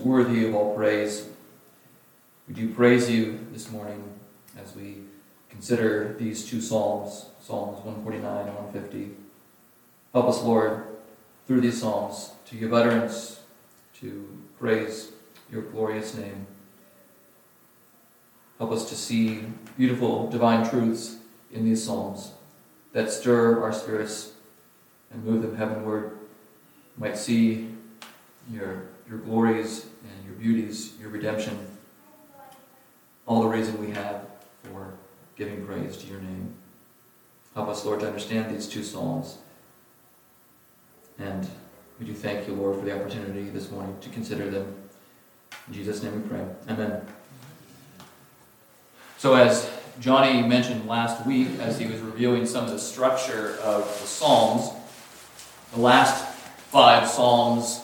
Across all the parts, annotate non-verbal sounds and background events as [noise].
worthy of all praise. We do praise you this morning as we consider these two Psalms, Psalms 149 and 150. Help us, Lord, through these Psalms to give utterance to praise your glorious name. Help us to see beautiful divine truths in these Psalms that stir our spirits and move them heavenward. might see your, your glories and your beauties, your redemption, all the reason we have for giving praise to your name. Help us, Lord, to understand these two Psalms. And we do thank you, Lord, for the opportunity this morning to consider them. In Jesus' name we pray. Amen. So, as Johnny mentioned last week, as he was reviewing some of the structure of the Psalms, the last five Psalms,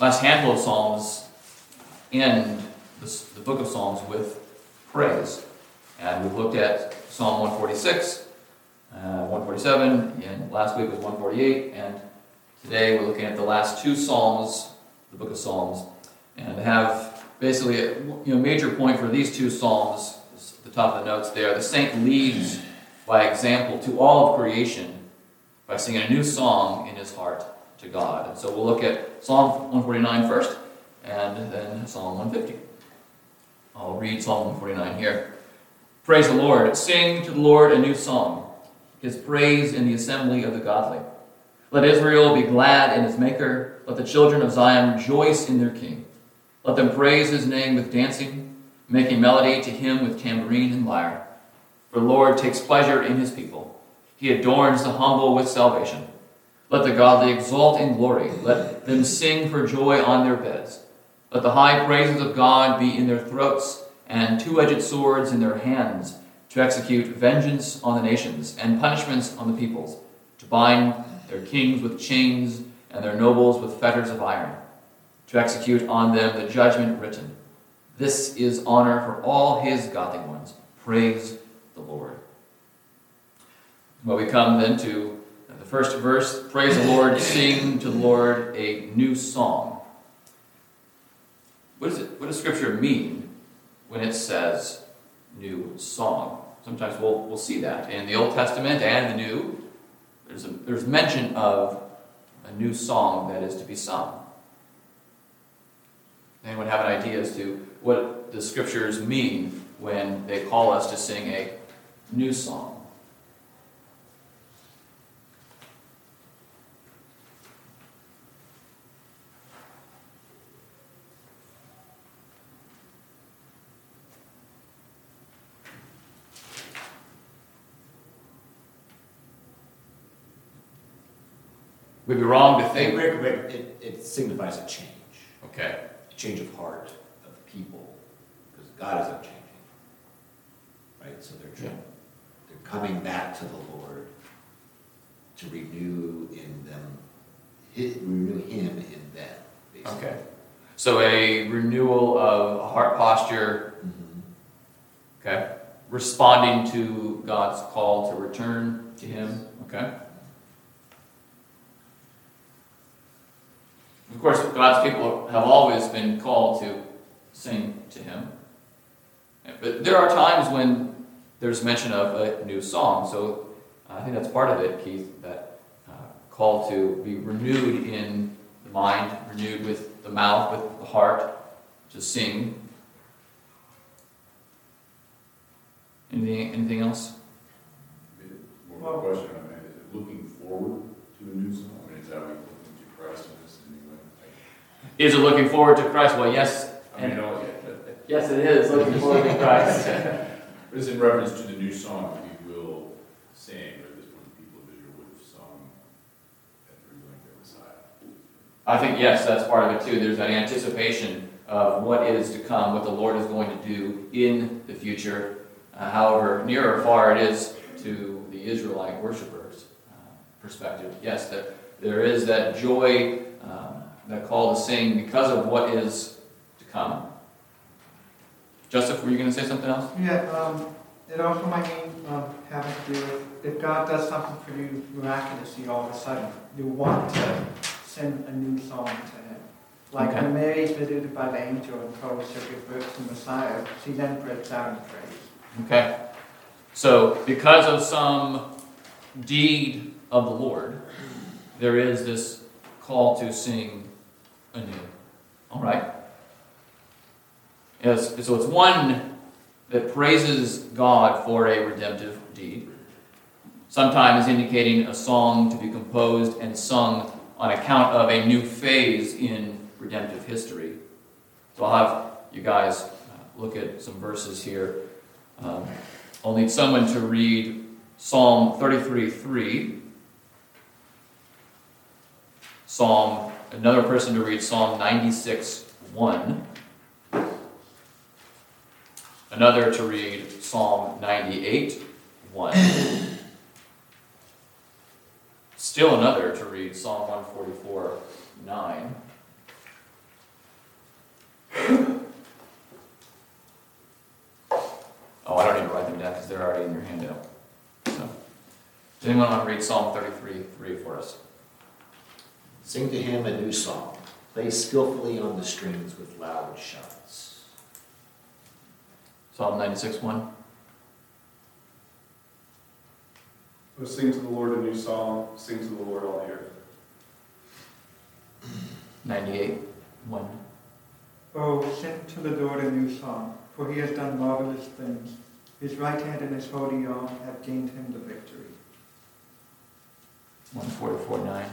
last handful of Psalms, end the, the book of Psalms with praise. And we've looked at Psalm 146, uh, 147, and last week was 148, and today we're looking at the last two Psalms, the book of Psalms, and have basically a you know, major point for these two Psalms the top of the notes there. The saint leads by example to all of creation by singing a new song in his heart to God. And so we'll look at Psalm 149 first, and then Psalm 150. I'll read Psalm 149 here. Praise the Lord. Sing to the Lord a new song, his praise in the assembly of the godly. Let Israel be glad in his maker. Let the children of Zion rejoice in their king. Let them praise his name with dancing making melody to him with tambourine and lyre. For the Lord takes pleasure in his people. He adorns the humble with salvation. Let the godly exult in glory. Let them sing for joy on their beds. Let the high praises of God be in their throats and two edged swords in their hands to execute vengeance on the nations and punishments on the peoples, to bind their kings with chains and their nobles with fetters of iron, to execute on them the judgment written. This is honor for all his godly ones. Praise the Lord. Well, we come then to first verse Praise the Lord, sing to the Lord a new song. What, is it, what does Scripture mean when it says new song? Sometimes we'll, we'll see that in the Old Testament and the New. There's, a, there's mention of a new song that is to be sung. Anyone have an idea as to what the scriptures mean when they call us to sing a new song. We'd be wrong to think. It, it, it signifies a change. Okay. A change of heart of people, because God is unchanging. Right? So they're, yeah. they're coming back to the Lord to renew in them, renew Him in them. Basically. Okay. So a renewal of a heart posture. Mm-hmm. Okay. Responding to God's call to return to Him. Okay. Of course, God's people have always been called to sing to him. But there are times when there's mention of a new song. So I think that's part of it, Keith, that uh, call to be renewed in the mind, renewed with the mouth, with the heart, to sing. Anything, anything else? One question I is looking forward to a new song? I mean, is that looking to Christ in this anyway? Is it looking forward to Christ? Well, yes, I mean, oh, Yes, it is. Looking forward to Christ. [laughs] But it's in reference to the new song that we will sing, or this one the people of Israel would have sung at the revealing of Messiah. I think, yes, that's part of it too. There's that anticipation of what is to come, what the Lord is going to do in the future. Uh, however, near or far it is to the Israelite worshippers' uh, perspective. Yes, there, there is that joy, um, that call to sing because of what is to come. Joseph, were you going to say something else? Yeah, um, it also might mean um, having to do with if God does something for you miraculously all of a sudden, you want to sing a new song to Him. Like Okay. when Mary is visited by the angel and told she'll give birth to Messiah, she then breaks out in praise. Okay? So, because of some deed of the Lord, there is this call to sing anew. All right? Yes, so it's one that praises God for a redemptive deed, sometimes indicating a song to be composed and sung on account of a new phase in redemptive history. So I'll have you guys uh, look at some verses here. Um, I'll need someone to read Psalm 33 3. Psalm, another person to read Psalm 96 1. Another to read Psalm 98 1. Still another to read Psalm 144 9. Oh, I don't need to write them down because they're already in your handout. So, does anyone want to read Psalm 33 3 for us? Sing to him a new song. Play skillfully on the strings with loud shouts. Psalm 96 1. Oh, sing to the Lord a new song, sing to the Lord all the earth. 98 1. Oh, sing to the Lord a new song, for he has done marvelous things. His right hand and his holy arm have gained him the victory. 144 9.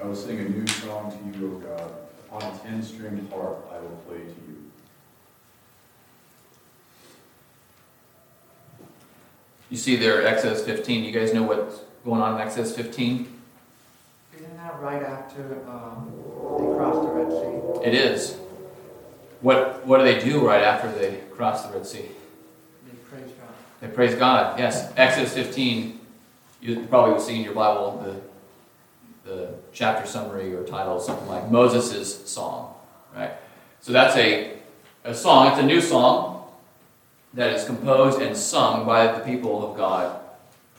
I will sing a new song to you, O God. Upon a ten-stringed harp I will play to you. You see there Exodus 15. You guys know what's going on in Exodus 15? Isn't that right after um, they crossed the Red Sea? It is. What, what do they do right after they cross the Red Sea? They praise God. They praise God. Yes, Exodus 15. You probably will see in your Bible the, the chapter summary or title, something like Moses' song, right? So that's a, a song. It's a new song that is composed and sung by the people of God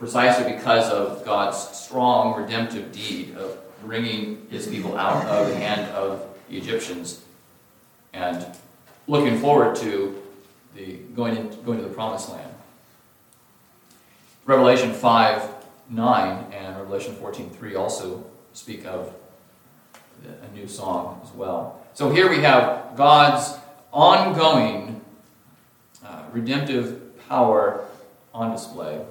precisely because of God's strong redemptive deed of bringing his people out of the hand of the Egyptians and looking forward to the going, in, going to the promised land. Revelation 5 9 and Revelation 14 3 also speak of a new song as well. So here we have God's ongoing uh, redemptive power on display.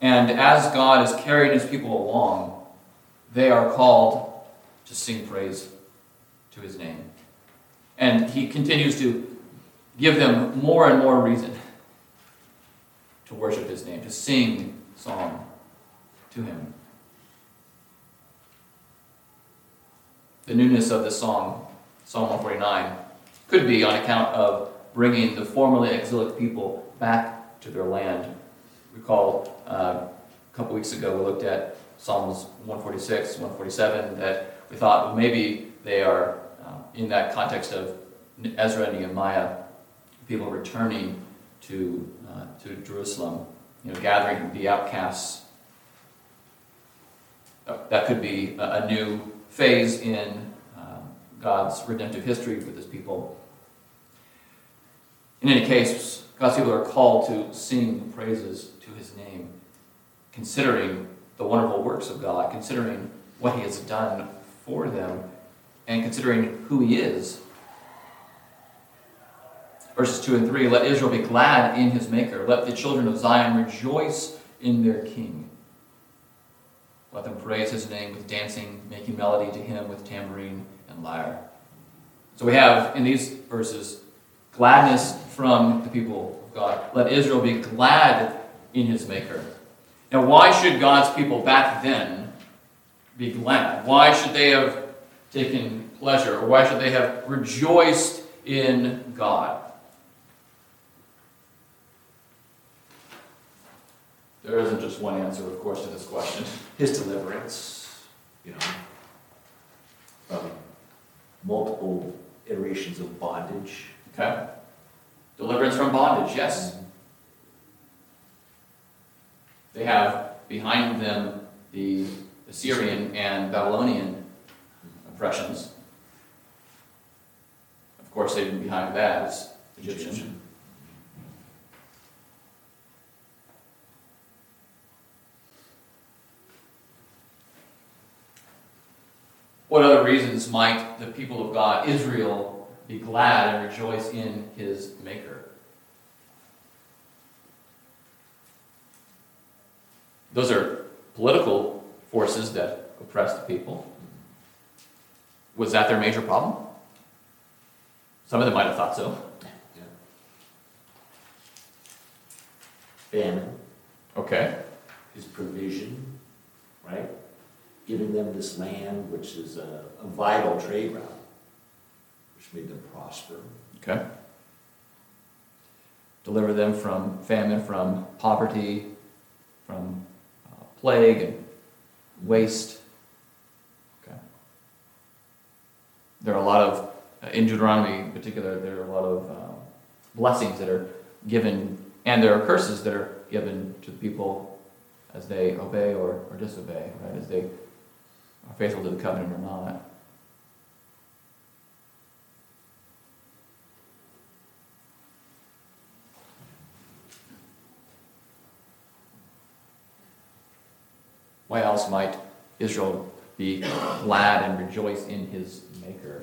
And as God is carrying his people along, they are called to sing praise to his name. And he continues to give them more and more reason to worship his name, to sing song to him. The newness of this song, Psalm 149, could be on account of bringing the formerly exilic people back to their land. Recall uh, a couple weeks ago we looked at Psalms 146, 147, that we thought, well, maybe they are uh, in that context of Ezra and Nehemiah, people returning to, uh, to Jerusalem, you know, gathering the outcasts. That could be a new phase in um, God's redemptive history with his people. In any case, God's people are called to sing praises to his name, considering the wonderful works of God, considering what he has done for them, and considering who he is. Verses 2 and 3 Let Israel be glad in his Maker. Let the children of Zion rejoice in their King. Let them praise his name with dancing, making melody to him with tambourine and lyre. So we have in these verses gladness from the people of God. Let Israel be glad in his Maker. Now, why should God's people back then be glad? Why should they have taken pleasure? Or why should they have rejoiced in God? There isn't just one answer, of course, to this question. His deliverance, you know, from multiple iterations of bondage. Okay? Deliverance from bondage, yes. Mm-hmm. They have behind them the Assyrian and Babylonian oppressions. Of course, even behind that is Egyptian. What other reasons might the people of God, Israel, be glad and rejoice in his Maker? Those are political forces that oppress the people. Was that their major problem? Some of them might have thought so. Famine, Okay. his provision, right? Giving them this land, which is a, a vital trade route, which made them prosper. Okay. Deliver them from famine, from poverty, from uh, plague and waste. Okay. There are a lot of, uh, in Deuteronomy in particular, there are a lot of um, blessings that are given, and there are curses that are given to the people as they obey or, or disobey, right? As they are faithful to the covenant or not. Why else might Israel be glad and rejoice in his Maker?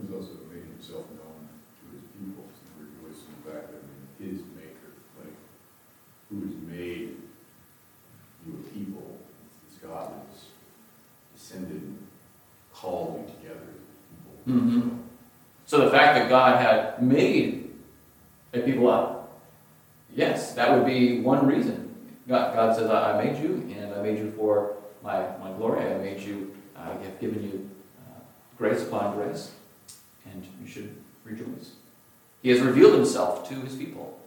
He's also made himself known to his people, and rejoice in the fact that I mean, his maker, like, who has made you a people, this God has descended, and called you together Mhm. So the fact that God had made a people up, yes, that would be one reason. God, God says, I made you, and I made you for my, my glory. I made you, I have given you uh, grace upon grace, and you should rejoice. He has revealed himself to his people.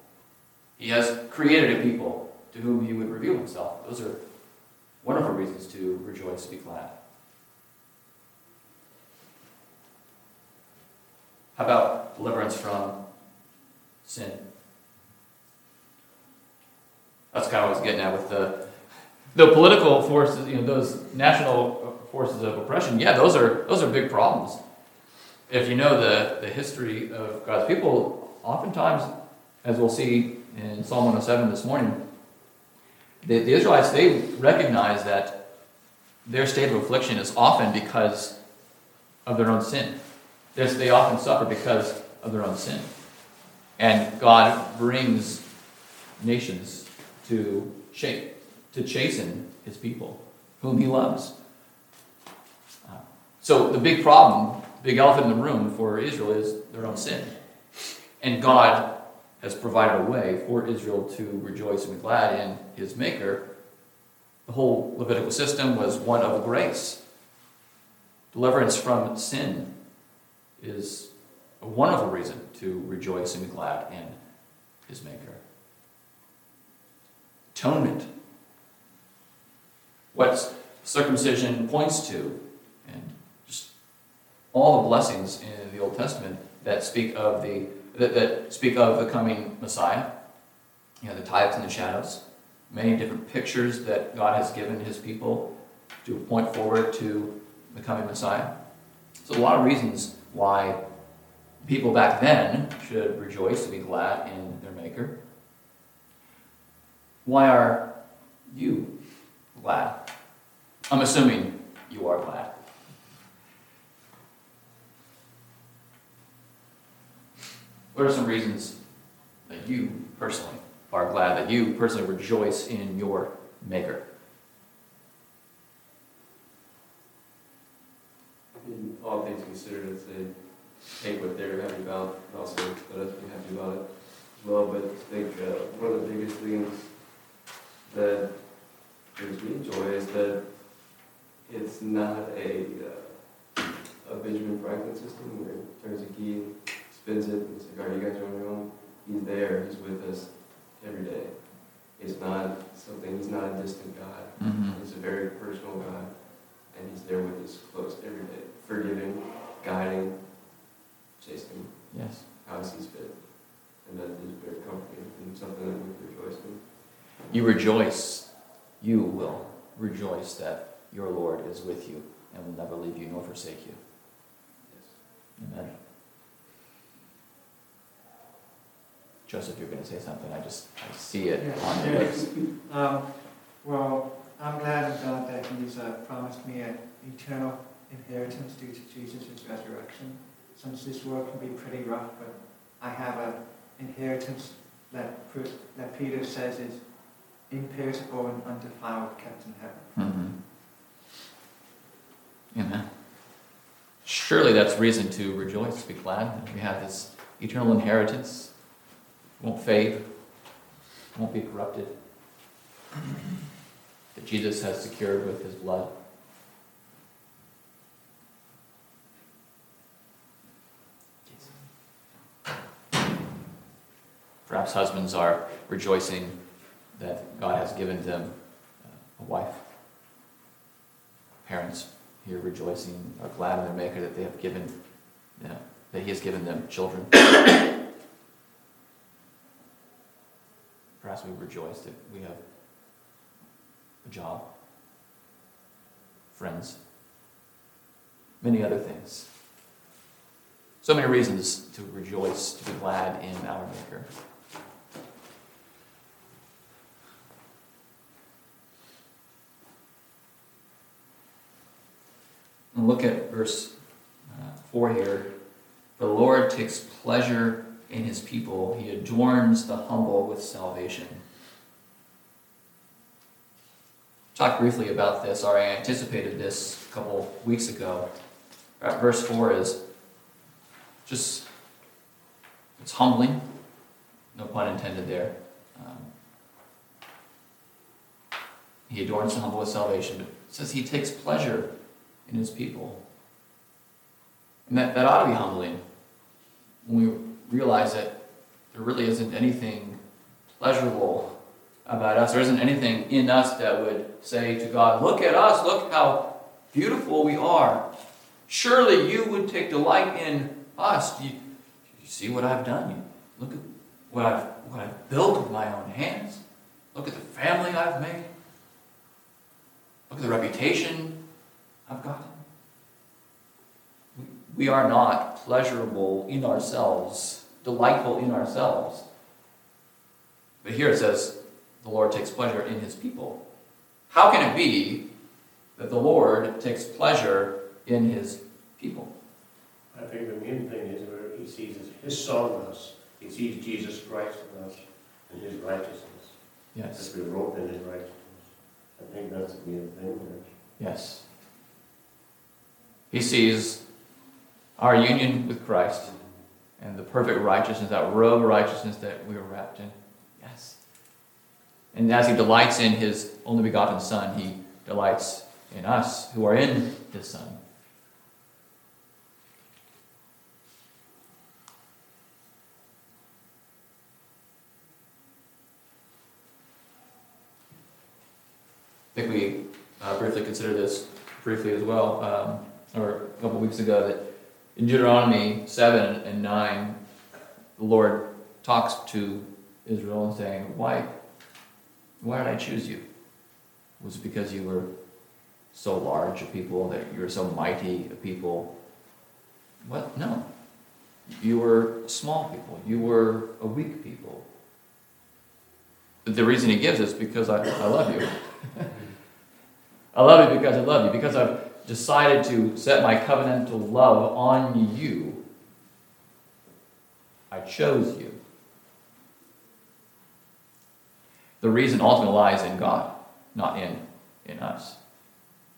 He has created a people to whom he would reveal himself. Those are wonderful reasons to rejoice, be glad. How about deliverance from sin? That's kind of what I was getting at with the the political forces, you know, those national forces of oppression. Yeah, those are those are big problems. If you know the, the history of God's people, oftentimes, as we'll see in Psalm 107 this morning, the, the Israelites they recognize that their state of affliction is often because of their own sin. They often suffer because of their own sin. And God brings nations to shape, to chasten his people, whom he loves. Uh, So the big problem, big elephant in the room for Israel is their own sin. And God has provided a way for Israel to rejoice and be glad in his maker. The whole Levitical system was one of grace. Deliverance from sin is a wonderful reason to rejoice and be glad in his maker. Atonement. What circumcision points to, and just all the blessings in the Old Testament that speak of the that, that speak of the coming Messiah. You know, the types and the shadows, many different pictures that God has given his people to point forward to the coming Messiah. So a lot of reasons why people back then should rejoice and be glad in their Maker. Why are you glad? I'm assuming you are glad. What are some reasons that you personally are glad, that you personally rejoice in your Maker? in all things considered, I'd say take what they're happy about, and also let us be happy about it as well. But I think uh, one of the biggest things that brings me joy is that it's not a uh, a Benjamin Franklin system where he turns a key, spins it, and it's like, "Are you guys on your own?" He's there. He's with us every day. It's not something. He's not a distant God. Mm-hmm. He's a very personal God, and He's there with us close every day, forgiving, guiding, chastening, Yes. how He sees fit. And that is very comforting and something that we rejoice in. You rejoice, you will rejoice that your Lord is with you and will never leave you nor forsake you. Yes. Amen. Joseph, you're going to say something. I just I see it Yeah. on your lips. [laughs] Um, well, I'm glad and God that He's uh, promised me an eternal inheritance due to Jesus' resurrection. Since this world can be pretty rough, but I have an inheritance that, that Peter says is imperishable and undefiled, kept in heaven. Mhm. Amen. Surely that's reason to rejoice, to be glad that we have this eternal inheritance. Won't fade, won't be corrupted. [clears throat] That Jesus has secured with his blood. Perhaps husbands are rejoicing that God has given them uh, a wife. Parents here rejoicing are glad in their Maker that they have given, know, that He has given them children. Perhaps we rejoice that we have a job, friends, many other things. So many reasons to rejoice, to be glad in our Maker. And look at verse uh, 4 here. The Lord takes pleasure in his people, he adorns the humble with salvation. Talk briefly about this, or I anticipated this a couple weeks ago. Uh, verse 4 is just, it's humbling, no pun intended there. Um, he adorns the humble with salvation, but it says he takes pleasure in his people. And that, that ought to be humbling when we realize that there really isn't anything pleasurable about us. There isn't anything in us that would say to God, Look at us, look how beautiful we are. Surely you would take delight in us. Do you, do you see what I've done? You look at what I've, what I've built with my own hands. Look at the family I've made. Look at the reputation I've gotten. We- are not pleasurable in ourselves, delightful in ourselves. But here it says, the Lord takes pleasure in his people. How can it be that the Lord takes pleasure in his people? I think the main thing is where he sees his- his son in us, he sees Jesus Christ in us and his righteousness, Yes. that we wrote in his righteousness. I think that's the main thing there. Yes. He sees our union with Christ and the perfect righteousness, that robe of righteousness that we are wrapped in. Yes. And as he delights in his only begotten Son, he delights in us who are in his Son. I think we uh, briefly considered this briefly as well, um, or a couple weeks ago, that in Deuteronomy 7 and 9, the Lord talks to Israel and saying, Why, why did I choose you? Was it because you were so large a people, that you were so mighty a people? What? No. You were small people. You were a weak people. The reason he gives is because I, I love you. [laughs] I love you because I love you, because I've decided to set my covenantal love on you. I chose you. The reason ultimately lies in God, not in, in us.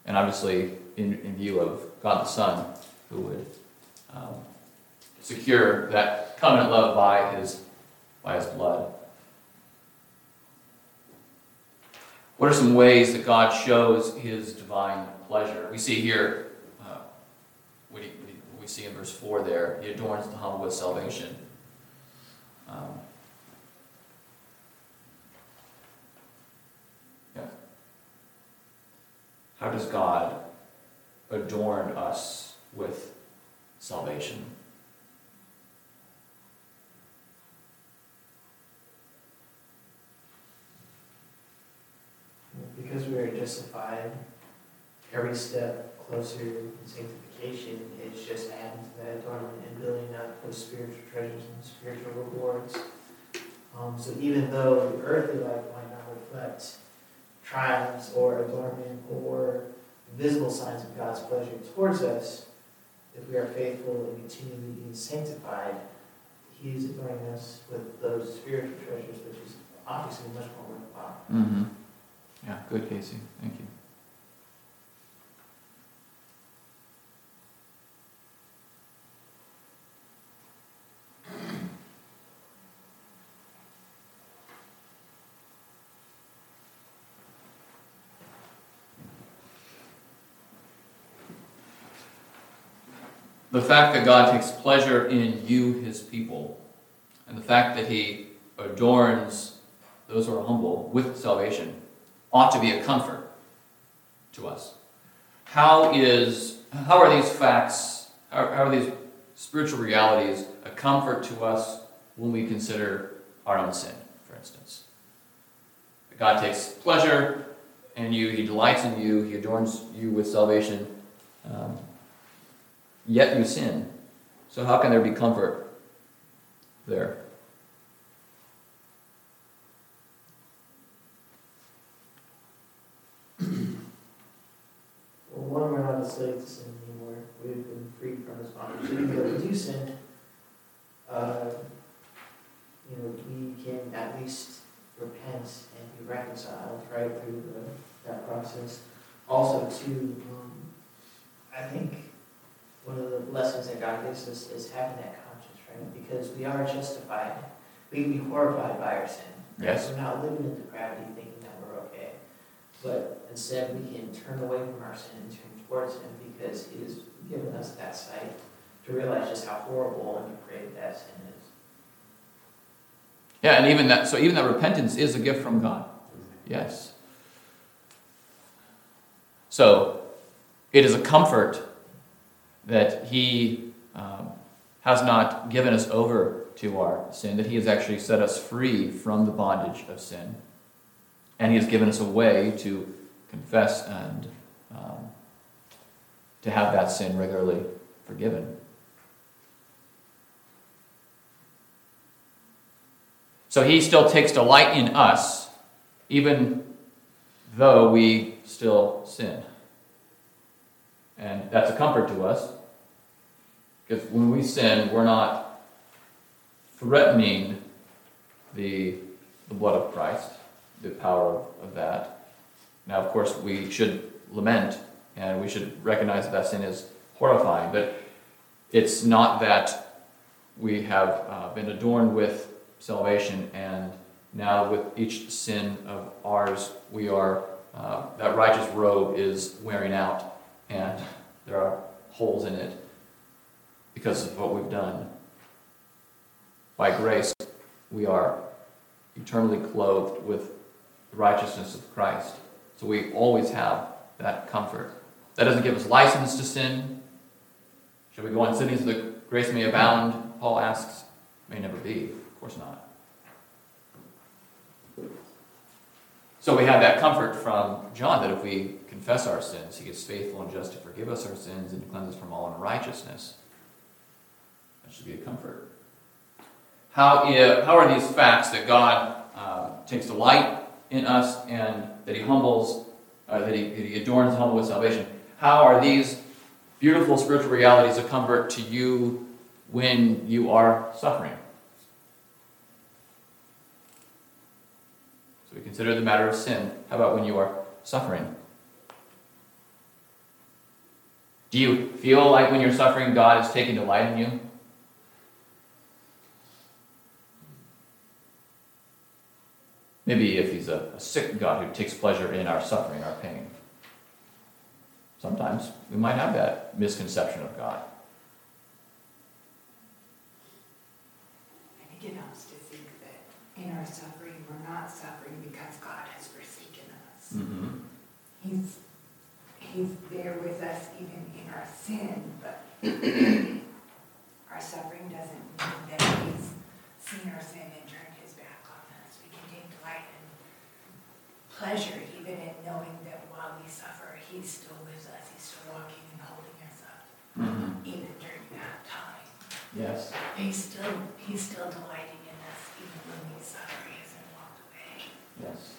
And obviously, in, in view of God the Son, who would um, secure that covenant love by his, by his blood. What are some ways that God shows his divine pleasure? We see here, uh, what we see in verse 4 there, he adorns the humble with salvation. Um, yeah. How does God adorn us with salvation? Because we are justified, every step closer in sanctification is just adding to that adornment and building up those spiritual treasures and spiritual rewards. Um, so even though the earthly life might not reflect triumphs or adornment or visible signs of God's pleasure towards us, if we are faithful and continually being sanctified, He is adorning us with those spiritual treasures, which is obviously much more worthwhile. Mm-hmm. Yeah, good, Casey. Thank you. The fact that God takes pleasure in you, his people, and the fact that he adorns those who are humble with salvation ought to be a comfort to us. How is how are these facts, how, how are these spiritual realities a comfort to us when we consider our own sin, for instance? God takes pleasure in you, He delights in you, He adorns you with salvation, um, yet you sin. So, how can there be comfort there? Well, one, we're not a slave to sin anymore. We've been freed from bondage. Even though we do sin, uh, you know, we can at least repent and be reconciled right through the, that process. Also, too, um, I think one of the lessons that God gives us is having that conscience, right? Because we are justified. We can be horrified by our sin. Yes. We're not living in depravity thinking that we're okay. But instead, we can turn away from our sin and turn towards Him because He has given us that sight to realize just how horrible and depraved that sin is. Yeah, and even that, so even that repentance is a gift from God. Yes. So, it is a comfort that He um, has not given us over to our sin, that He has actually set us free from the bondage of sin. And He has given us a way to confess and um, to have that sin regularly forgiven. So he still takes delight in us, even though we still sin. And that's a comfort to us, because when we sin, we're not threatening the, the blood of Christ, the power of, that. Now, of course, we should lament and we should recognize that that sin is horrifying, but it's not that we have uh, been adorned with salvation, and now with each sin of ours, we are, uh, that righteous robe is wearing out, and there are holes in it because of what we've done. By grace, we are eternally clothed with the righteousness of Christ. So we always have that comfort. That doesn't give us license to sin. Shall we go on sinning so that grace may abound? Paul asks. May never be. Of course not. So we have that comfort from John that if we confess our sins, he is faithful and just to forgive us our sins and to cleanse us from all unrighteousness. That should be a comfort. How, i- how are these facts that God uh, takes delight in us and that he humbles, uh, that, he, that he adorns the humble with salvation? How are these beautiful spiritual realities a comfort to you when you are suffering? So we consider the matter of sin. How about when you are suffering? Do you feel like when you're suffering, God is taking delight in you? Maybe if He's a, a sick God who takes pleasure in our suffering, our pain. Sometimes we might have that misconception of God. I think it helps to think that in our suffering, we're not suffering because God has forsaken us. Mm-hmm. He's, he's there with us even in our sin, but [clears throat] our suffering doesn't mean that he's seen our sin and turned his back on us. We can take delight and pleasure even in knowing that while we suffer, he's still with us, he's still walking and holding us up, Mhm. even during that time. Yes. He's still, he's still delighting in us, even when we suffer, he hasn't walked away. Yes.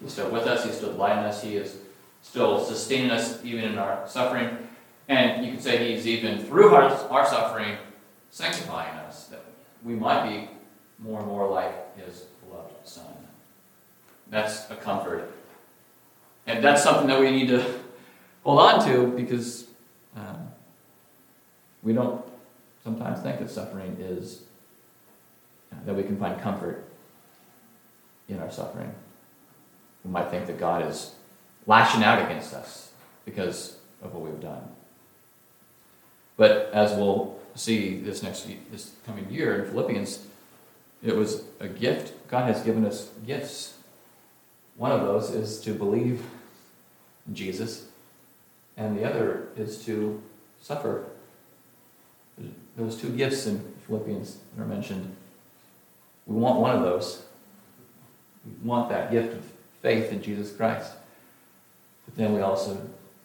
He's still with us, he's still guiding us, he is still sustaining us even in our suffering. And you could say he's even through our, our suffering sanctifying us, that we might be more and more like his beloved son. That's a comfort. And that's something that we need to hold on to because um, we don't sometimes think that suffering is, that we can find comfort in our suffering. We might think that God is lashing out against us because of what we've done. But as we'll see this next this coming year in Philippians, it was a gift. God has given us gifts. One of those is to believe in Jesus, and the other is to suffer. Those two gifts in Philippians that are mentioned. We want one of those. We want that gift of faith in Jesus Christ. But then we also, say,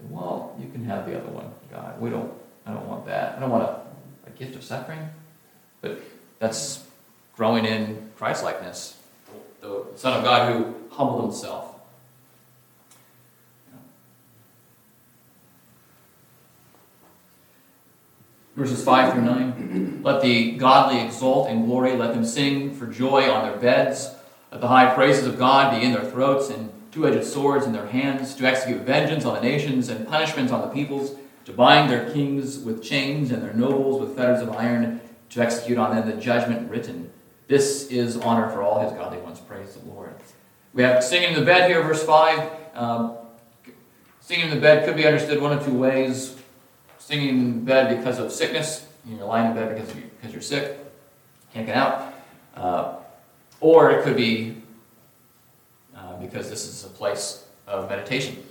well, you can have the other one, God. We don't, I don't want that. I don't want a, a gift of suffering. But that's growing in Christ likeness. The Son of God who humbled himself. Verses 5 through 9. Let the godly exult in glory. Let them sing for joy on their beds. Let the high praises of God be in their throats and two edged swords in their hands, to execute vengeance on the nations and punishments on the peoples, to bind their kings with chains and their nobles with fetters of iron, to execute on them the judgment written. This is honor for all his godly ones. Praise the Lord. We have singing in the bed here, verse 5. Um, singing in the bed could be understood one of two ways. Singing in bed because of sickness, you're lying in bed because, you, because you're sick, can't get out. Uh, or it could be uh, because this is a place of meditation.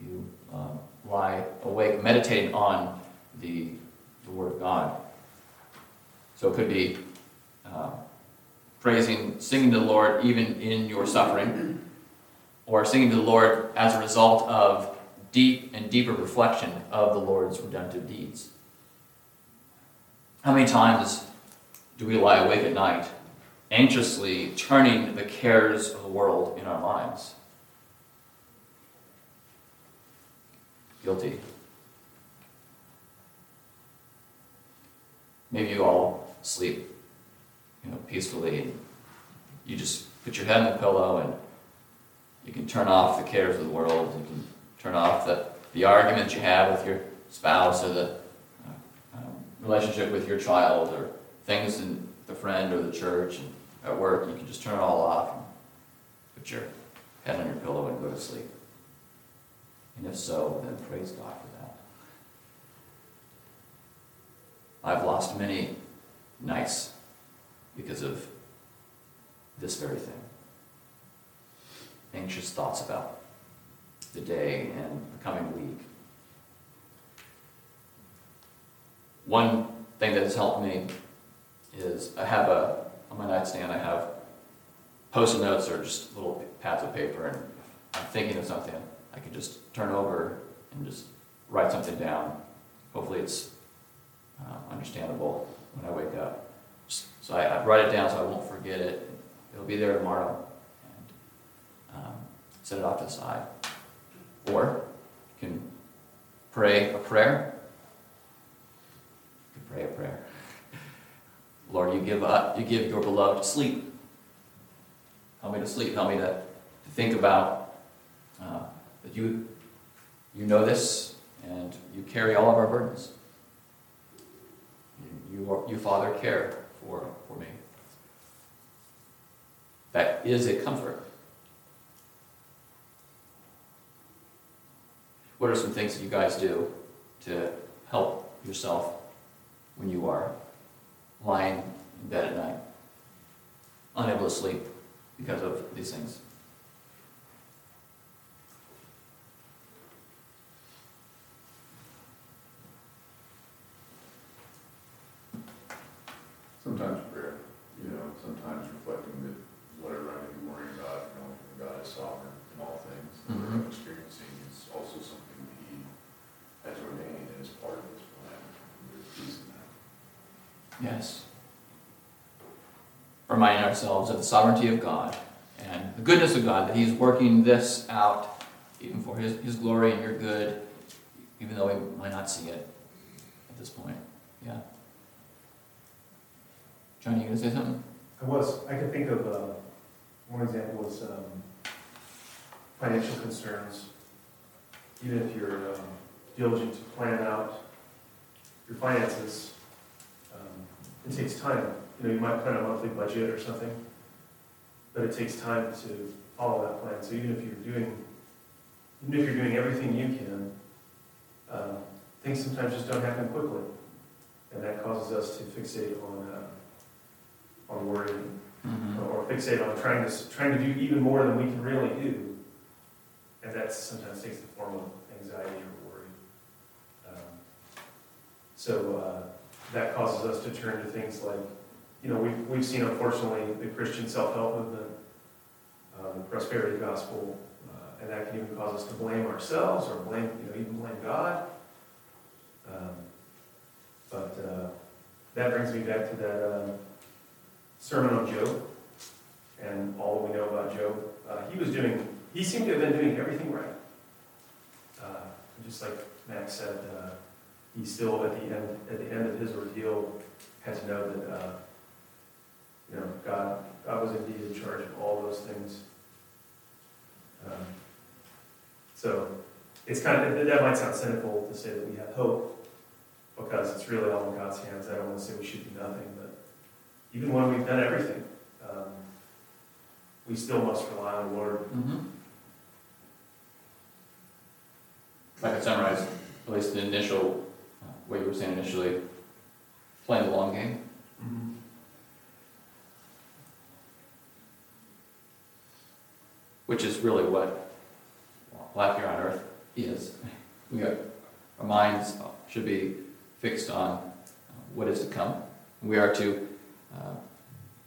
You um, lie awake meditating on the, the Word of God. So it could be uh, praising, singing to the Lord even in your suffering, or singing to the Lord as a result of deep and deeper reflection of the Lord's redemptive deeds. How many times do we lie awake at night, anxiously turning the cares of the world in our minds? Guilty. Maybe you all sleep, you know, peacefully. And you just put your head on the pillow and you can turn off the cares of the world. You can turn off the, the argument you have with your spouse or the uh, um, relationship with your child or things in the friend or the church and at work. You can just turn it all off and put your head on your pillow and go to sleep. And if so, then praise God for that. I've lost many nights because of this very thing. Anxious thoughts about the day and the coming week. One thing that has helped me is I have a, on my nightstand, I have post-it notes or just little pads of paper, and I'm thinking of something, I can just turn over and just write something down. Hopefully it's uh, understandable when I wake up. So I, I write it down so I won't forget it. It'll be there tomorrow. And um, set it off to the side. Or you can pray a prayer. You can pray a prayer. [laughs] Lord, you give up, you give your beloved sleep. Help me to sleep. Help me to, to think about uh, that you you know this and you carry all of our burdens. You, you, are, you Father, care for, for me. That is a comfort. What are some things that you guys do to help yourself when you are lying in bed at night, unable to sleep because of these things? sometimes prayer, you know, sometimes reflecting that whatever I may be worrying about, knowing that God is sovereign in all things, mm-hmm. what I'm mm-hmm. experiencing is also something that He has ordained and is part of His plan. There's peace in that. Yes. Reminding ourselves of the sovereignty of God and the goodness of God, that He's working this out even for His, his glory and your good, even though we might not see it at this point. Yeah. Johnny, you gonna say something? I was, I could think of, uh, one example was, um, financial concerns. Even if you're, um, diligent to plan out your finances, um, it takes time. You know, you might plan a monthly budget or something, but it takes time to follow that plan. So even if you're doing, even if you're doing everything you can, uh, things sometimes just don't happen quickly. And that causes us to fixate on, uh, on worrying or fixate on trying to, trying to do even more than we can really do. And that sometimes takes the form of anxiety or worry. Um, So, uh, that causes us to turn to things like, you know, we've, we've seen unfortunately the Christian self-help movement, uh, the prosperity gospel, uh, and that can even cause us to blame ourselves or blame, you know, even blame God. Um, But, uh, that brings me back to that, uh, sermon on Job and all we know about Job. Uh, he was doing, he seemed to have been doing everything right. Uh, just like Max said, uh, he still at the end, at the end of his ordeal had to know that, uh, you know, God, God was indeed in charge of all those things. Um, so it's kind of, that might sound cynical to say that we have hope because it's really all in God's hands. I don't want to say we should do nothing, even when we've done everything, um, we still must rely on the Lord. Mm-hmm. If I could summarize, at least the initial, uh, what you were saying initially, playing the long game. Which is really what life here on earth is. We are, our minds should be fixed on uh, what is to come. We are to uh,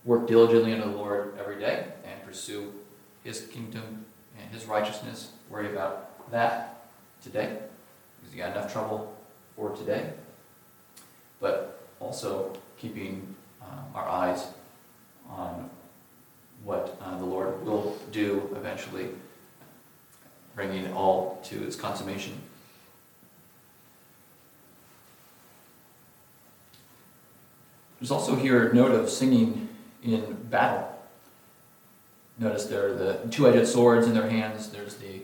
work diligently unto the Lord every day and pursue His kingdom and His righteousness. Worry about that today, because you got enough trouble for today. But also keeping um, our eyes on what uh, the Lord will do eventually, bringing it all to its consummation. There's also here a note of singing in battle. Notice there are the two-edged swords in their hands. There's the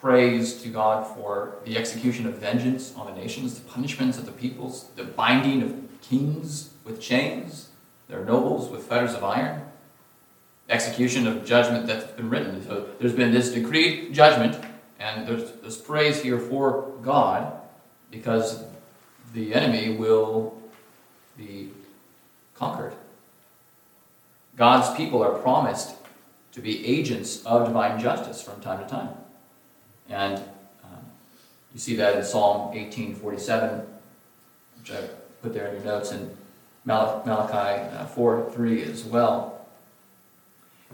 praise to God for the execution of vengeance on the nations, the punishments of the peoples, the binding of kings with chains, their nobles with fetters of iron, execution of judgment that's been written. So there's been this decreed judgment, and there's this praise here for God because the enemy will be conquered. God's people are promised to be agents of divine justice from time to time. And um, you see that in Psalm 1847, which I put there in your notes, and Malachi uh, 4 3 as well.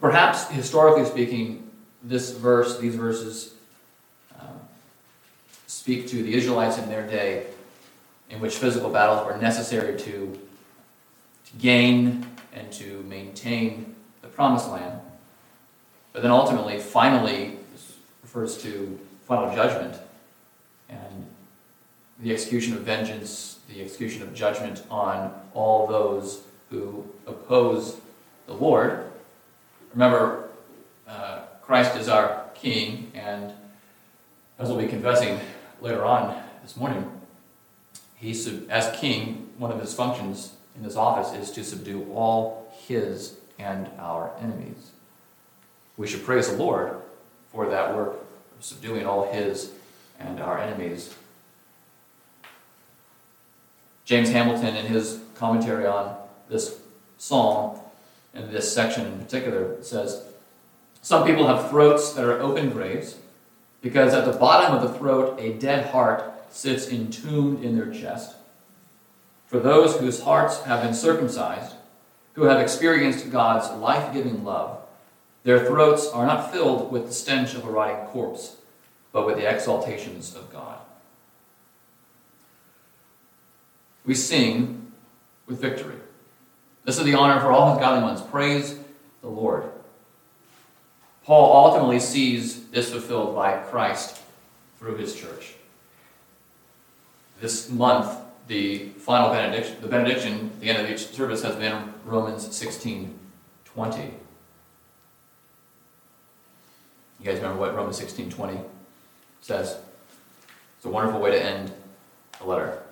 Perhaps, historically speaking, this verse, these verses, um, speak to the Israelites in their day in which physical battles were necessary to, to gain and to maintain the promised land. But then ultimately, finally, refers to final judgment and the execution of vengeance, the execution of judgment on all those who oppose the Lord. Remember, uh, Christ is our King, and as we'll be confessing later on this morning, he, as king, one of his functions in this office is to subdue all his and our enemies. We should praise the Lord for that work of subduing all his and our enemies. James Hamilton, in his commentary on this psalm, in this section in particular, says Some people have throats that are open graves, because at the bottom of the throat, a dead heart sits entombed in their chest. For those whose hearts have been circumcised, who have experienced God's life giving love, their throats are not filled with the stench of a rotting corpse, but with the exaltations of God. We sing with victory. This is the honor for all his godly ones. Praise the Lord. Paul ultimately sees this fulfilled by Christ through his church. This month, the final benediction, the benediction at the end of each service has been Romans 16 20. You guys remember what Romans 16 20 says? It's a wonderful way to end a letter.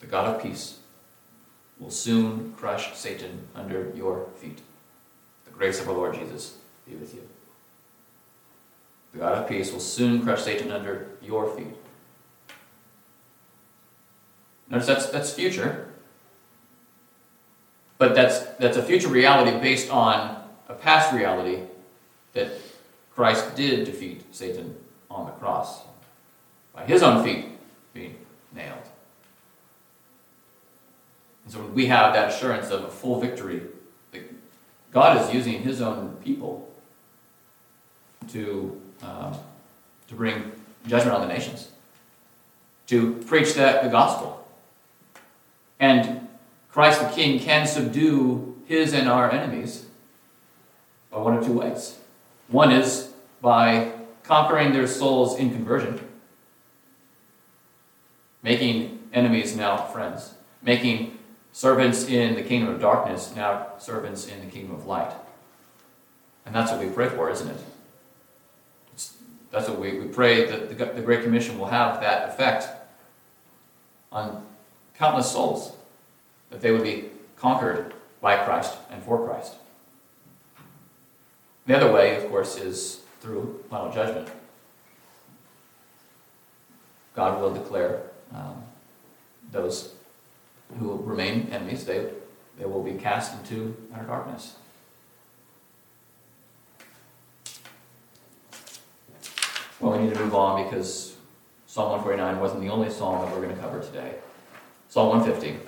The God of peace will soon crush Satan under your feet. The grace of our Lord Jesus be with you. The God of peace will soon crush Satan under your feet. Notice that's, that's future. But that's, that's a future reality based on a past reality that Christ did defeat Satan on the cross by his own feet being nailed. And so we have that assurance of a full victory that God is using his own people to, um, to bring judgment on the nations, to preach that, the gospel. And Christ the King can subdue his and our enemies by one of two ways. One is by conquering their souls in conversion, making enemies now friends, making servants in the kingdom of darkness now servants in the kingdom of light. And that's what we pray for, isn't it? That's what we, we pray that the, the Great Commission will have that effect on countless souls, that they would be conquered by Christ and for Christ. The other way, of course, is through final judgment. God will declare um, those who remain enemies, they, they will be cast into outer darkness. Well, we need to move on because Psalm 149 wasn't the only psalm that we're going to cover today. Psalm 150.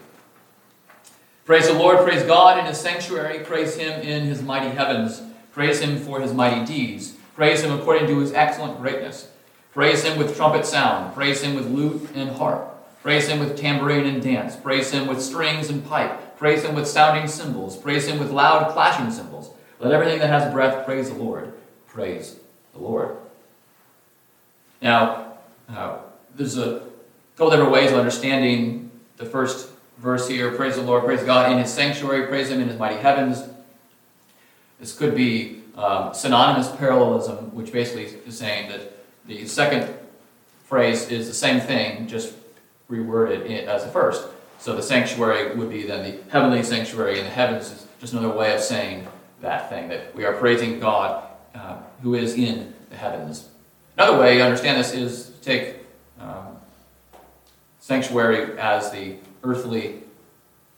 Praise the Lord, praise God in his sanctuary, praise him in his mighty heavens, praise him for his mighty deeds, praise him according to his excellent greatness, praise him with trumpet sound, praise him with lute and harp. Praise him with tambourine and dance. Praise him with strings and pipe. Praise him with sounding cymbals. Praise him with loud clashing cymbals. Let everything that has breath praise the Lord. Praise the Lord. Now, uh, there's a couple different ways of understanding the first verse here. Praise the Lord. Praise God in his sanctuary. Praise him in his mighty heavens. This could be um, synonymous parallelism, which basically is saying that the second phrase is the same thing, just reworded as the first. So the sanctuary would be then the heavenly sanctuary, and the heavens is just another way of saying that thing, that we are praising God uh, who is in the heavens. Another way to understand this is to take um, sanctuary as the earthly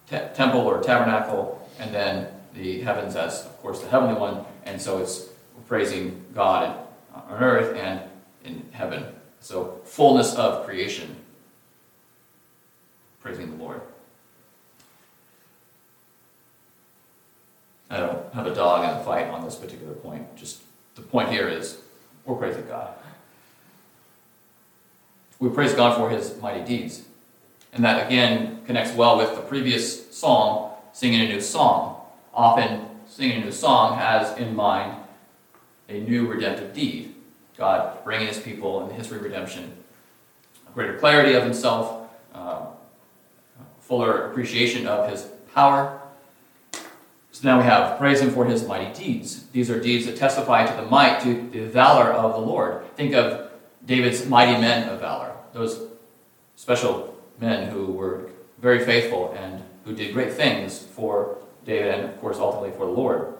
te- temple or tabernacle, and then the heavens as, of course, the heavenly one. And so it's praising God on earth and in heaven. So fullness of creation praising the Lord. I don't have a dog in the fight on this particular point. Just the point here is we're praising God. We praise God for his mighty deeds. And that again connects well with the previous psalm, singing a new song. Often, singing a new song has in mind a new redemptive deed. God bringing his people in the history of redemption, a greater clarity of himself, uh, fuller appreciation of his power. So now we have praise him for his mighty deeds. These are deeds that testify to the might, to the valor of the Lord. Think of David's mighty men of valor, those special men who were very faithful and who did great things for David and, of course, ultimately for the Lord.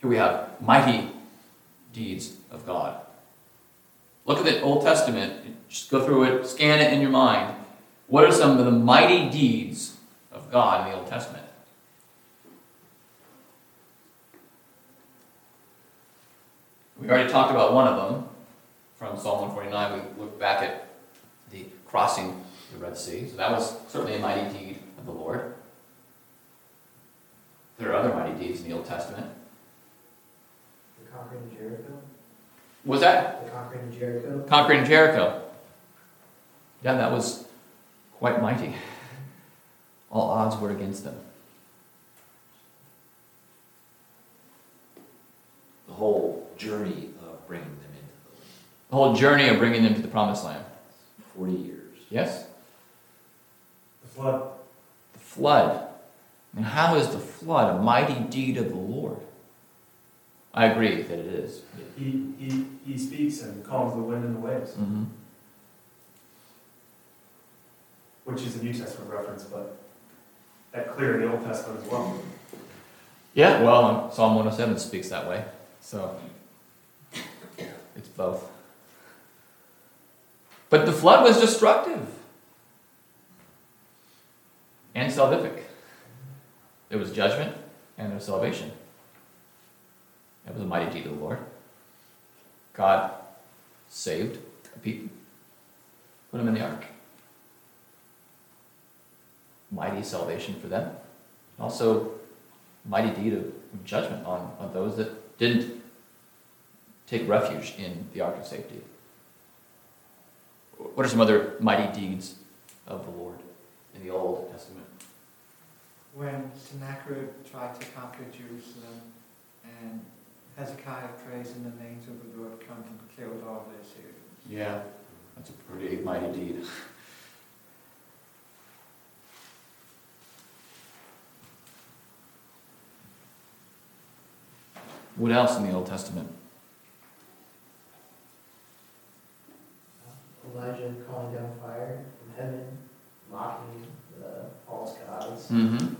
Here we have mighty deeds of God. Look at the Old Testament, just go through it, scan it in your mind. What are some of the mighty deeds of God in the Old Testament? We already talked about one of them from Psalm 149. We look back at the crossing the Red Sea. So that was certainly a mighty deed of the Lord. There are other mighty deeds in the Old Testament. The conquering of Jericho. Was that The conquering of Jericho. conquering Jericho? Yeah, that was quite mighty. All odds were against them. The whole journey of bringing the whole journey of bringing them to the promised land. forty years. Yes? The flood, The flood. And how is the flood a mighty deed of the Lord? I agree that it is. he, he, he speaks and calms the wind and the waves, Mm-hmm. which is a New Testament reference, but that clear in the Old Testament as well. Yeah, well, Psalm 107 speaks that way. So it's both. But the flood was destructive and salvific. There was judgment and there was salvation. It was a mighty deed of the Lord. God saved a people, put them in the ark. Mighty salvation for them. Also, mighty deed of judgment on, on those that didn't take refuge in the ark of safety. What are some other mighty deeds of the Lord in the Old Testament? When Sennacherib tried to conquer Jerusalem and Hezekiah prays and the names of the Lord come and killed all the Assyrians. Yeah, that's a pretty mighty deed. [laughs] What else in the Old Testament? Elijah calling down fire from heaven, mocking the Mm-hmm.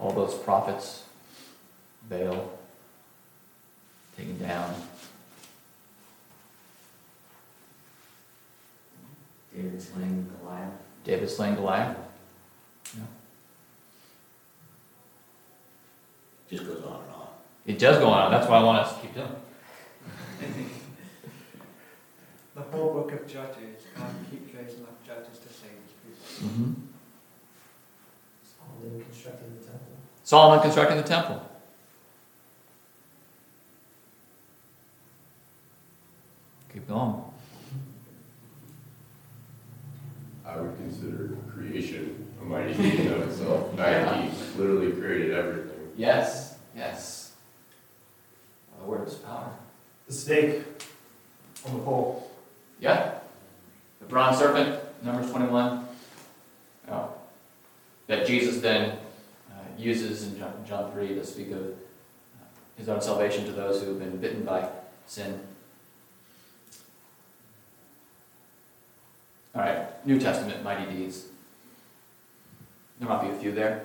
All those prophets, Baal, taken down. David slaying Goliath. David slaying Goliath. Yeah. Just goes on and on. It does go on. That's why I want us to keep doing. [laughs] The whole book of Judges, God keeps raising up judges to save his people. Mm-hmm. Solomon constructing the temple. Solomon constructing the temple. Keep going. I would consider creation a mighty deed in of itself. [laughs] God, he literally created everything. Yes, yes. The word is power. The snake on the pole. Yeah. The bronze serpent, Numbers 21. Oh. That Jesus then uh, uses in John, John 3 to speak of uh, his own salvation to those who have been bitten by sin. All right, New Testament mighty deeds. There might be a few there.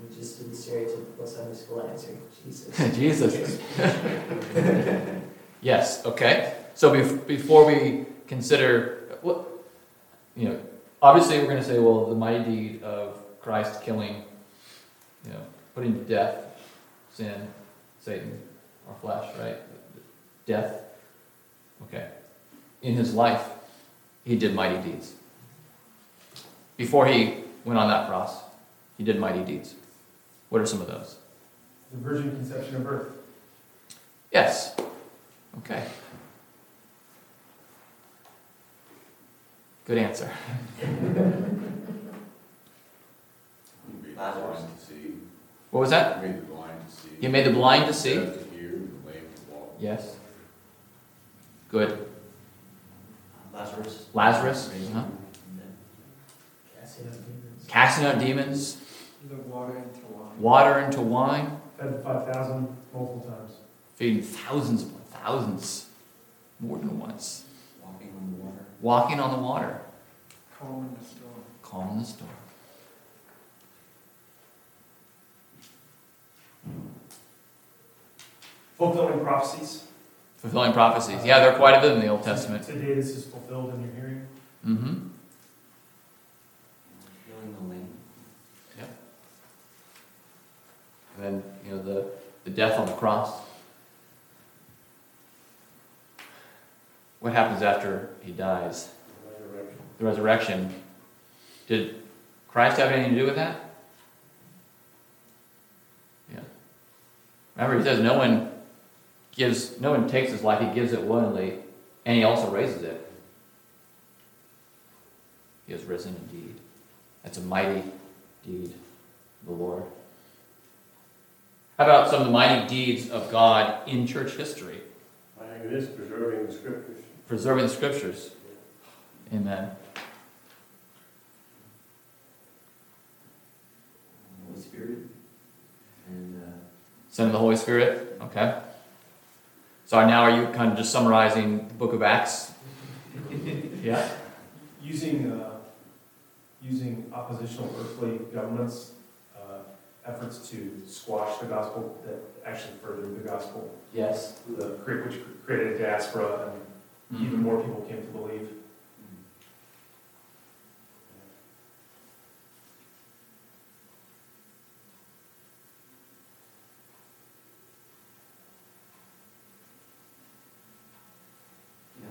We just did the Jesus. [laughs] Jesus. yes, okay. So bef- before we consider, what, you know, obviously we're going to say, well, the mighty deed of Christ killing, you know, putting to death sin, Satan, our flesh, right? Death. Okay. In his life, he did mighty deeds. Before he went on that cross, he did mighty deeds. What are some of those? The virgin conception of birth. Yes. Okay. Good answer. He made the blind to see. What was that? He made the blind to see. You made the blind to see? To hear, and the lame to. Yes. Good. Lazarus. Lazarus? Uh-huh. him from the dead. Casting out demons. Casting out demons, The water into wine. Water into wine, Fed five thousand multiple times. feeding thousands upon thousands, more than once. Walking on the water. Walking on the water, Calm in the storm. calming the storm. Fulfilling prophecies. Fulfilling prophecies. Yeah, there are quite a bit in the Old Testament. Today this is fulfilled in your hearing. Mm-hmm. And then, you know, the, the death on the cross. What happens after he dies? Resurrection. The resurrection. Did Christ have anything to do with that? Yeah. Remember, he says no one gives, no one takes his life, he gives it willingly, and he also raises it. He has risen indeed. That's a mighty deed the Lord. How about some of the mighty deeds of God in church history? I think it is preserving the scriptures. Preserving the scriptures. Amen. Holy Spirit. And, uh, Send the Holy Spirit. Okay. So now are you kind of just summarizing the book of Acts? [laughs] yeah. Using, uh, using oppositional earthly governments, efforts to squash the gospel that actually furthered the gospel, Yes. the, cre- which created a diaspora and mm-hmm. even more people came to believe.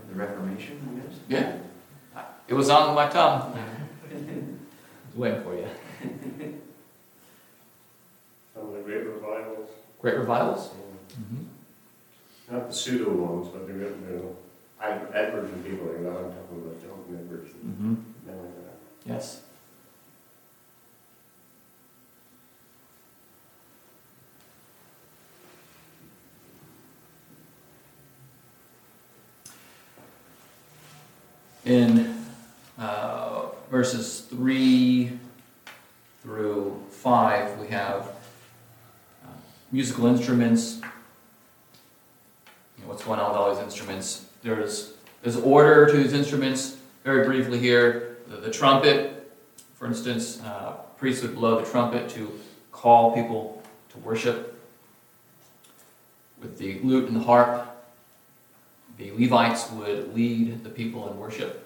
the Reformation, I guess. Yeah. It was on my tongue. [laughs] Waiting for you. [laughs] Some of the great revivals. Great revivals. Not the pseudo ones, but the real, you know, and people like that, I'm talking about Jonathan Edwards and Mm-hmm. men like that. Yes. In uh, verses 3 through 5, we have musical instruments. You know, what's going on with all these instruments? There's, there's order to these instruments. Very briefly here, the, the trumpet, for instance, uh, priests would blow the trumpet to call people to worship. With the lute and the harp, the Levites would lead the people in worship.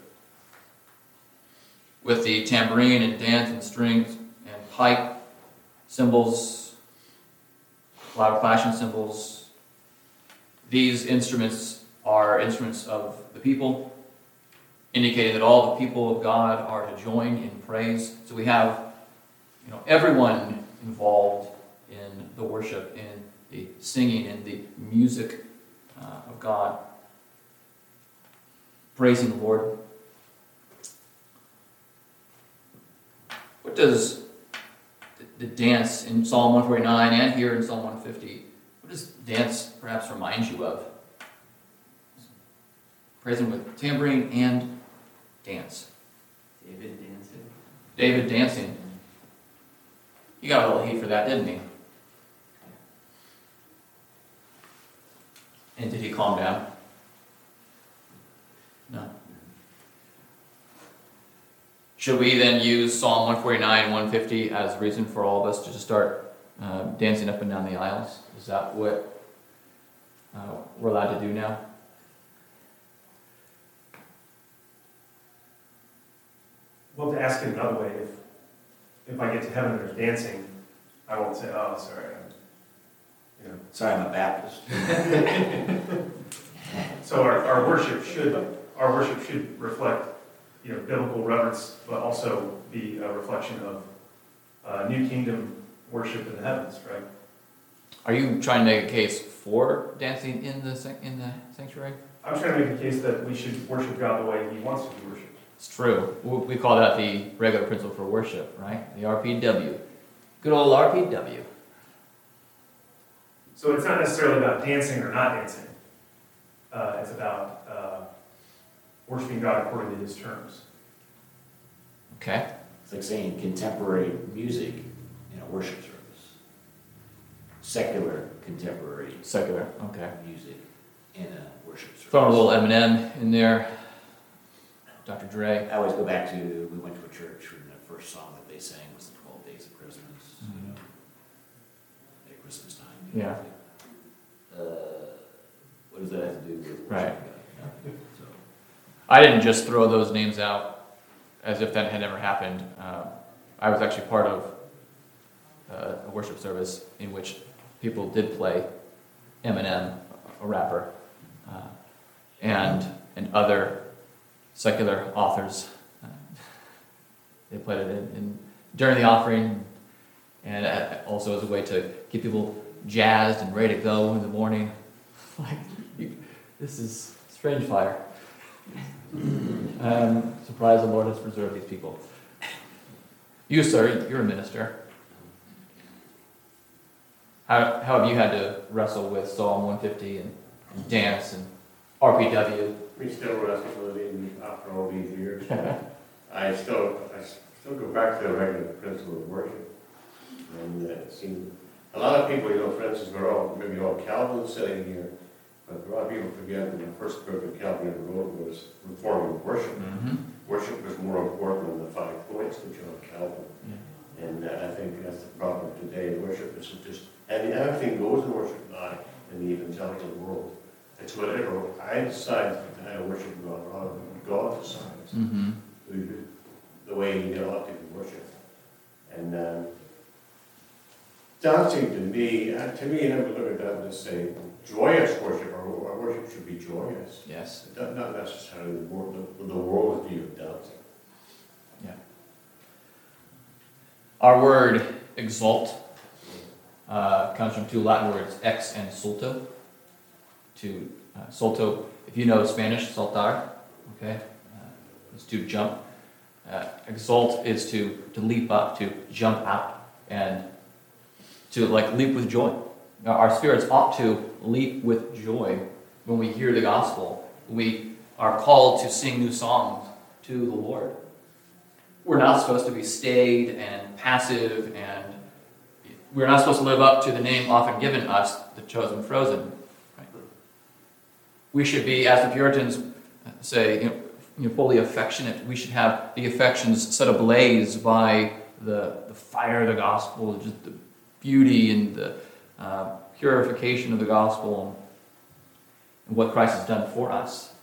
With the tambourine and dance and strings and pipe, cymbals, loud clashing cymbals, these instruments are instruments of the people, indicating that all the people of God are to join in praise. So we have, you know, everyone involved in the worship, in the singing, in the music uh, of God, praising the Lord. What does the, dance in Psalm 149 and here in Psalm 150, what does dance perhaps remind you of? Praising with tambourine and dance. David dancing. David dancing. He got a little heat for that, didn't he? And did he calm down? No. Should we then use Psalm 149 and 150 as a reason for all of us to just start uh, dancing up and down the aisles? Is that what uh, we're allowed to do now? Well, to ask it another way, if, if I get to heaven and there's dancing, I won't say, oh, sorry, I'm, you know. Sorry, I'm a Baptist. [laughs] [laughs] So our, our worship should, our worship should reflect, you know, biblical reverence, but also be a reflection of, uh, new kingdom worship in the heavens, right? Are you trying to make a case for dancing in the in the sanctuary? I'm trying to make the case that we should worship God the way he wants to be worshipped. It's true. We we call that the regulative principle for worship, right? The RPW. Good old RPW. So it's not necessarily about dancing or not dancing. Uh, it's about, uh, worshiping God according to his terms. Okay. It's like saying contemporary music in a worship service. Secular contemporary Secular. Okay. music in a worship service. Throwing a little Eminem in there. Dr. Dre. I always go back to, we went to a church and the first song that they sang was the Twelve Days of Christmas, you know, at Christmas time. you know, Yeah. like, Uh, what does that have to do with? Right. worshiping God? Nothing. So, I didn't just throw those names out as if that had never happened. Um, I was actually part of uh, a worship service in which people did play Eminem, a rapper, uh, and and other secular authors. Uh, they played it in, in during the offering, and uh, also as a way to get people jazzed and ready to go in the morning. [laughs] Like, this is strange fire. Um, surprised the Lord has preserved these people. You, sir, you're a minister. How, how have you had to wrestle with Psalm 150 and, and dance and RPW? We still wrestle with it after all these years. [laughs] I still, I still go back to the regulative principle of worship. And uh, it a lot of people, you know, for instance, we're all, maybe all Calvinists sitting here, but a lot of people forget that the first book of Calvin wrote was reforming worship. Mm-hmm. Worship was more important than the five points that John Calvin. And uh, I think that's the problem today. Worship is just, and everything goes in worship now in the evangelical world. It's whatever I decide to worship God rather than God decides Mm-hmm. the- the way you ought to be worshipped. And um, dancing to me, uh, to me, I never look at that and say joyous worship, or our worship should be joyous. Yes. Not not necessarily the world, the, the world's view of dancing. Yeah. Our word exalt uh, comes from two Latin words, ex and solto. To uh, solto, if you know Spanish, saltar, okay, uh, is to jump. Uh, exalt is to to leap up, to jump out, and to like leap with joy. Our spirits ought to leap with joy when we hear the gospel. We are called to sing new songs to the Lord we're not supposed to be staid and passive and we're not supposed to live up to the name often given us, the chosen frozen. We should be, as the Puritans say, you know, you know, fully affectionate. We should have the affections set ablaze by the, the fire of the gospel, just the beauty and the uh, purification of the gospel and what Christ has done for us.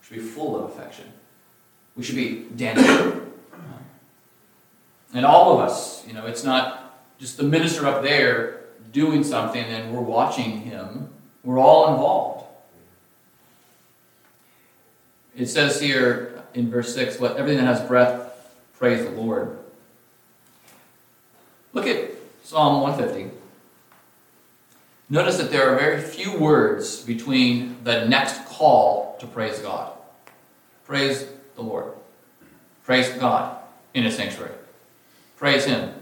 We should be full of affection. We should be dancing. And all of us, you know, it's not just the minister up there doing something and we're watching him. We're all involved. It says here in verse 6 let everything that has breath praise the Lord. Look at Psalm 150. Notice that there are very few words between the next call to praise God. Praise the Lord. Praise God in his sanctuary. Praise him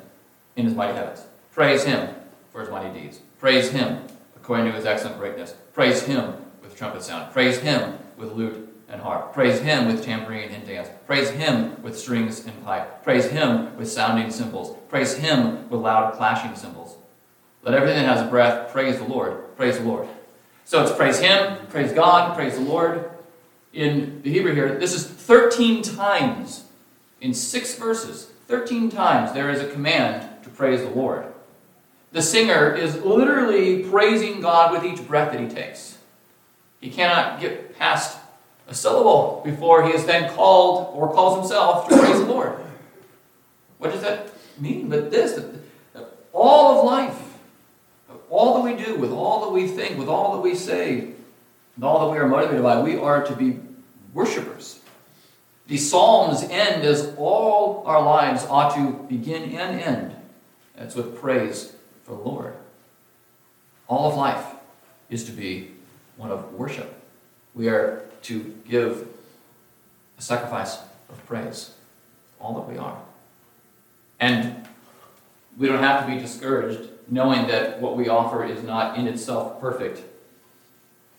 in his mighty heavens. Praise him for his mighty deeds. Praise him according to his excellent greatness. Praise him with trumpet sound. Praise him with lute and harp. Praise him with tambourine and dance. Praise him with strings and pipe. Praise him with sounding cymbals. Praise him with loud clashing cymbals. Let everything that has breath praise the Lord. Praise the Lord. So it's praise him, praise God, praise the Lord. In the Hebrew here, this is 13 times in six verses. 13 times there is a command to praise the Lord. The singer is literally praising God with each breath that he takes. He cannot get past a syllable before he is then called or calls himself to praise the Lord. What does that mean? But this, that all of life, all that we do, with all that we think, with all that we say, and all that we are motivated by, we are to be worshipers. The Psalms end as all our lives ought to begin and end. That's with praise for the Lord. All of life is to be one of worship. We are to give a sacrifice of praise, all that we are. And we don't have to be discouraged knowing that what we offer is not in itself perfect,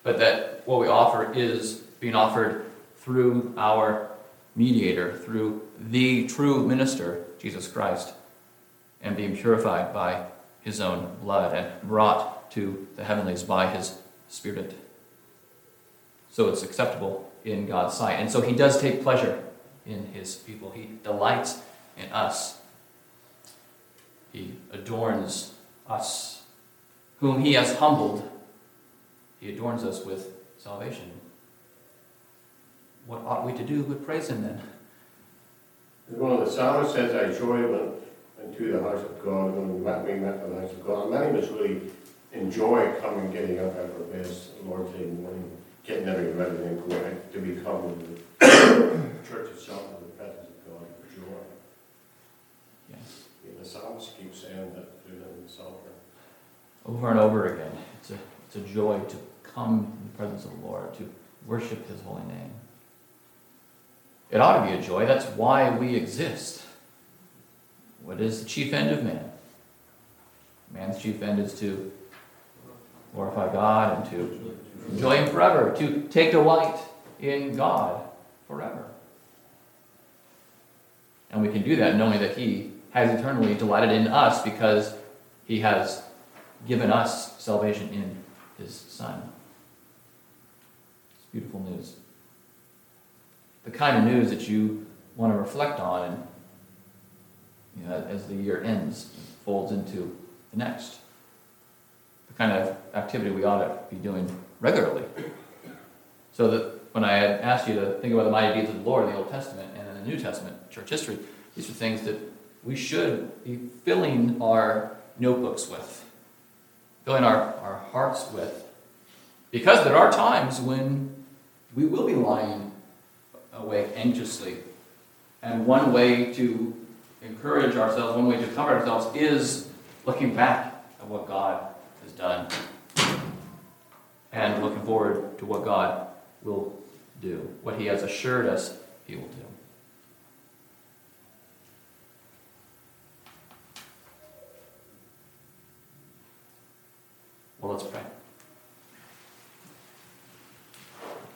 but that what we offer is being offered through our mediator, through the true minister, Jesus Christ, and being purified by his own blood and brought to the heavenlies by his Spirit. So it's acceptable in God's sight. And so he does take pleasure in his people, he delights in us. He adorns us. Whom he has humbled, he adorns us with salvation. What ought we to do but praise him then? One of the psalmists says, I joy went into the house of God when we met, we met the house of God. Many of us really enjoy coming, getting up out of bed, Lord's Day morning, getting everything ready and going to become the [coughs] church itself in the presence of God for joy. Yes. And the psalmist keeps saying that through the psalm over and over again. It's a, it's a joy to come in the presence of the Lord, to worship his holy name. It ought to be a joy. That's why we exist. What is the chief end of man? Man's chief end is to glorify God and to enjoy him forever, to take delight in God forever. And we can do that knowing that he has eternally delighted in us because he has given us salvation in his Son. It's beautiful news. The kind of news that you want to reflect on and you know, as the year ends, folds into the next. Kind of activity we ought to be doing regularly. So that when I had asked you to think about the mighty deeds of the Lord in the Old Testament and in the New Testament, church history, these are things that we should be filling our notebooks with, filling our, our hearts with. Because there are times when we will be lying awake anxiously. And one way to encourage ourselves, one way to comfort ourselves is looking back at what God done and looking forward to what God will do, what He has assured us He will do. Well, let's pray.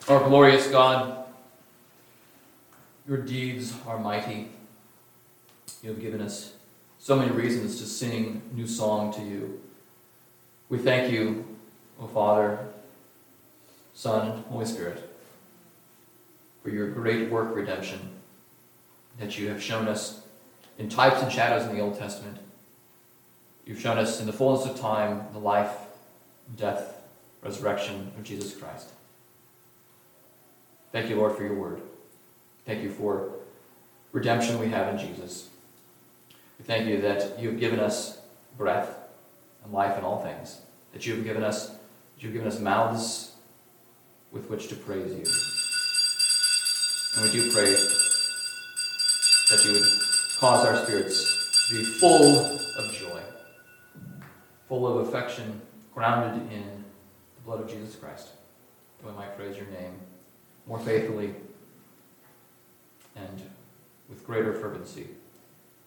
Our glorious God, your deeds are mighty. You have given us so many reasons to sing new song to you. We thank you, O Father, Son, Holy Spirit, for your great work redemption that you have shown us in types and shadows in the Old Testament. You've shown us in the fullness of time the life, death, resurrection of Jesus Christ. Thank you, Lord, for your word. Thank you for redemption we have in Jesus. We thank you that you have given us breath and life in all things, that you have given us, that you have given us mouths with which to praise you. And we do pray that you would cause our spirits to be full of joy, full of affection, grounded in the blood of Jesus Christ, that we might praise your name more faithfully and with greater fervency.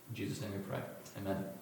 In Jesus' name we pray. Amen.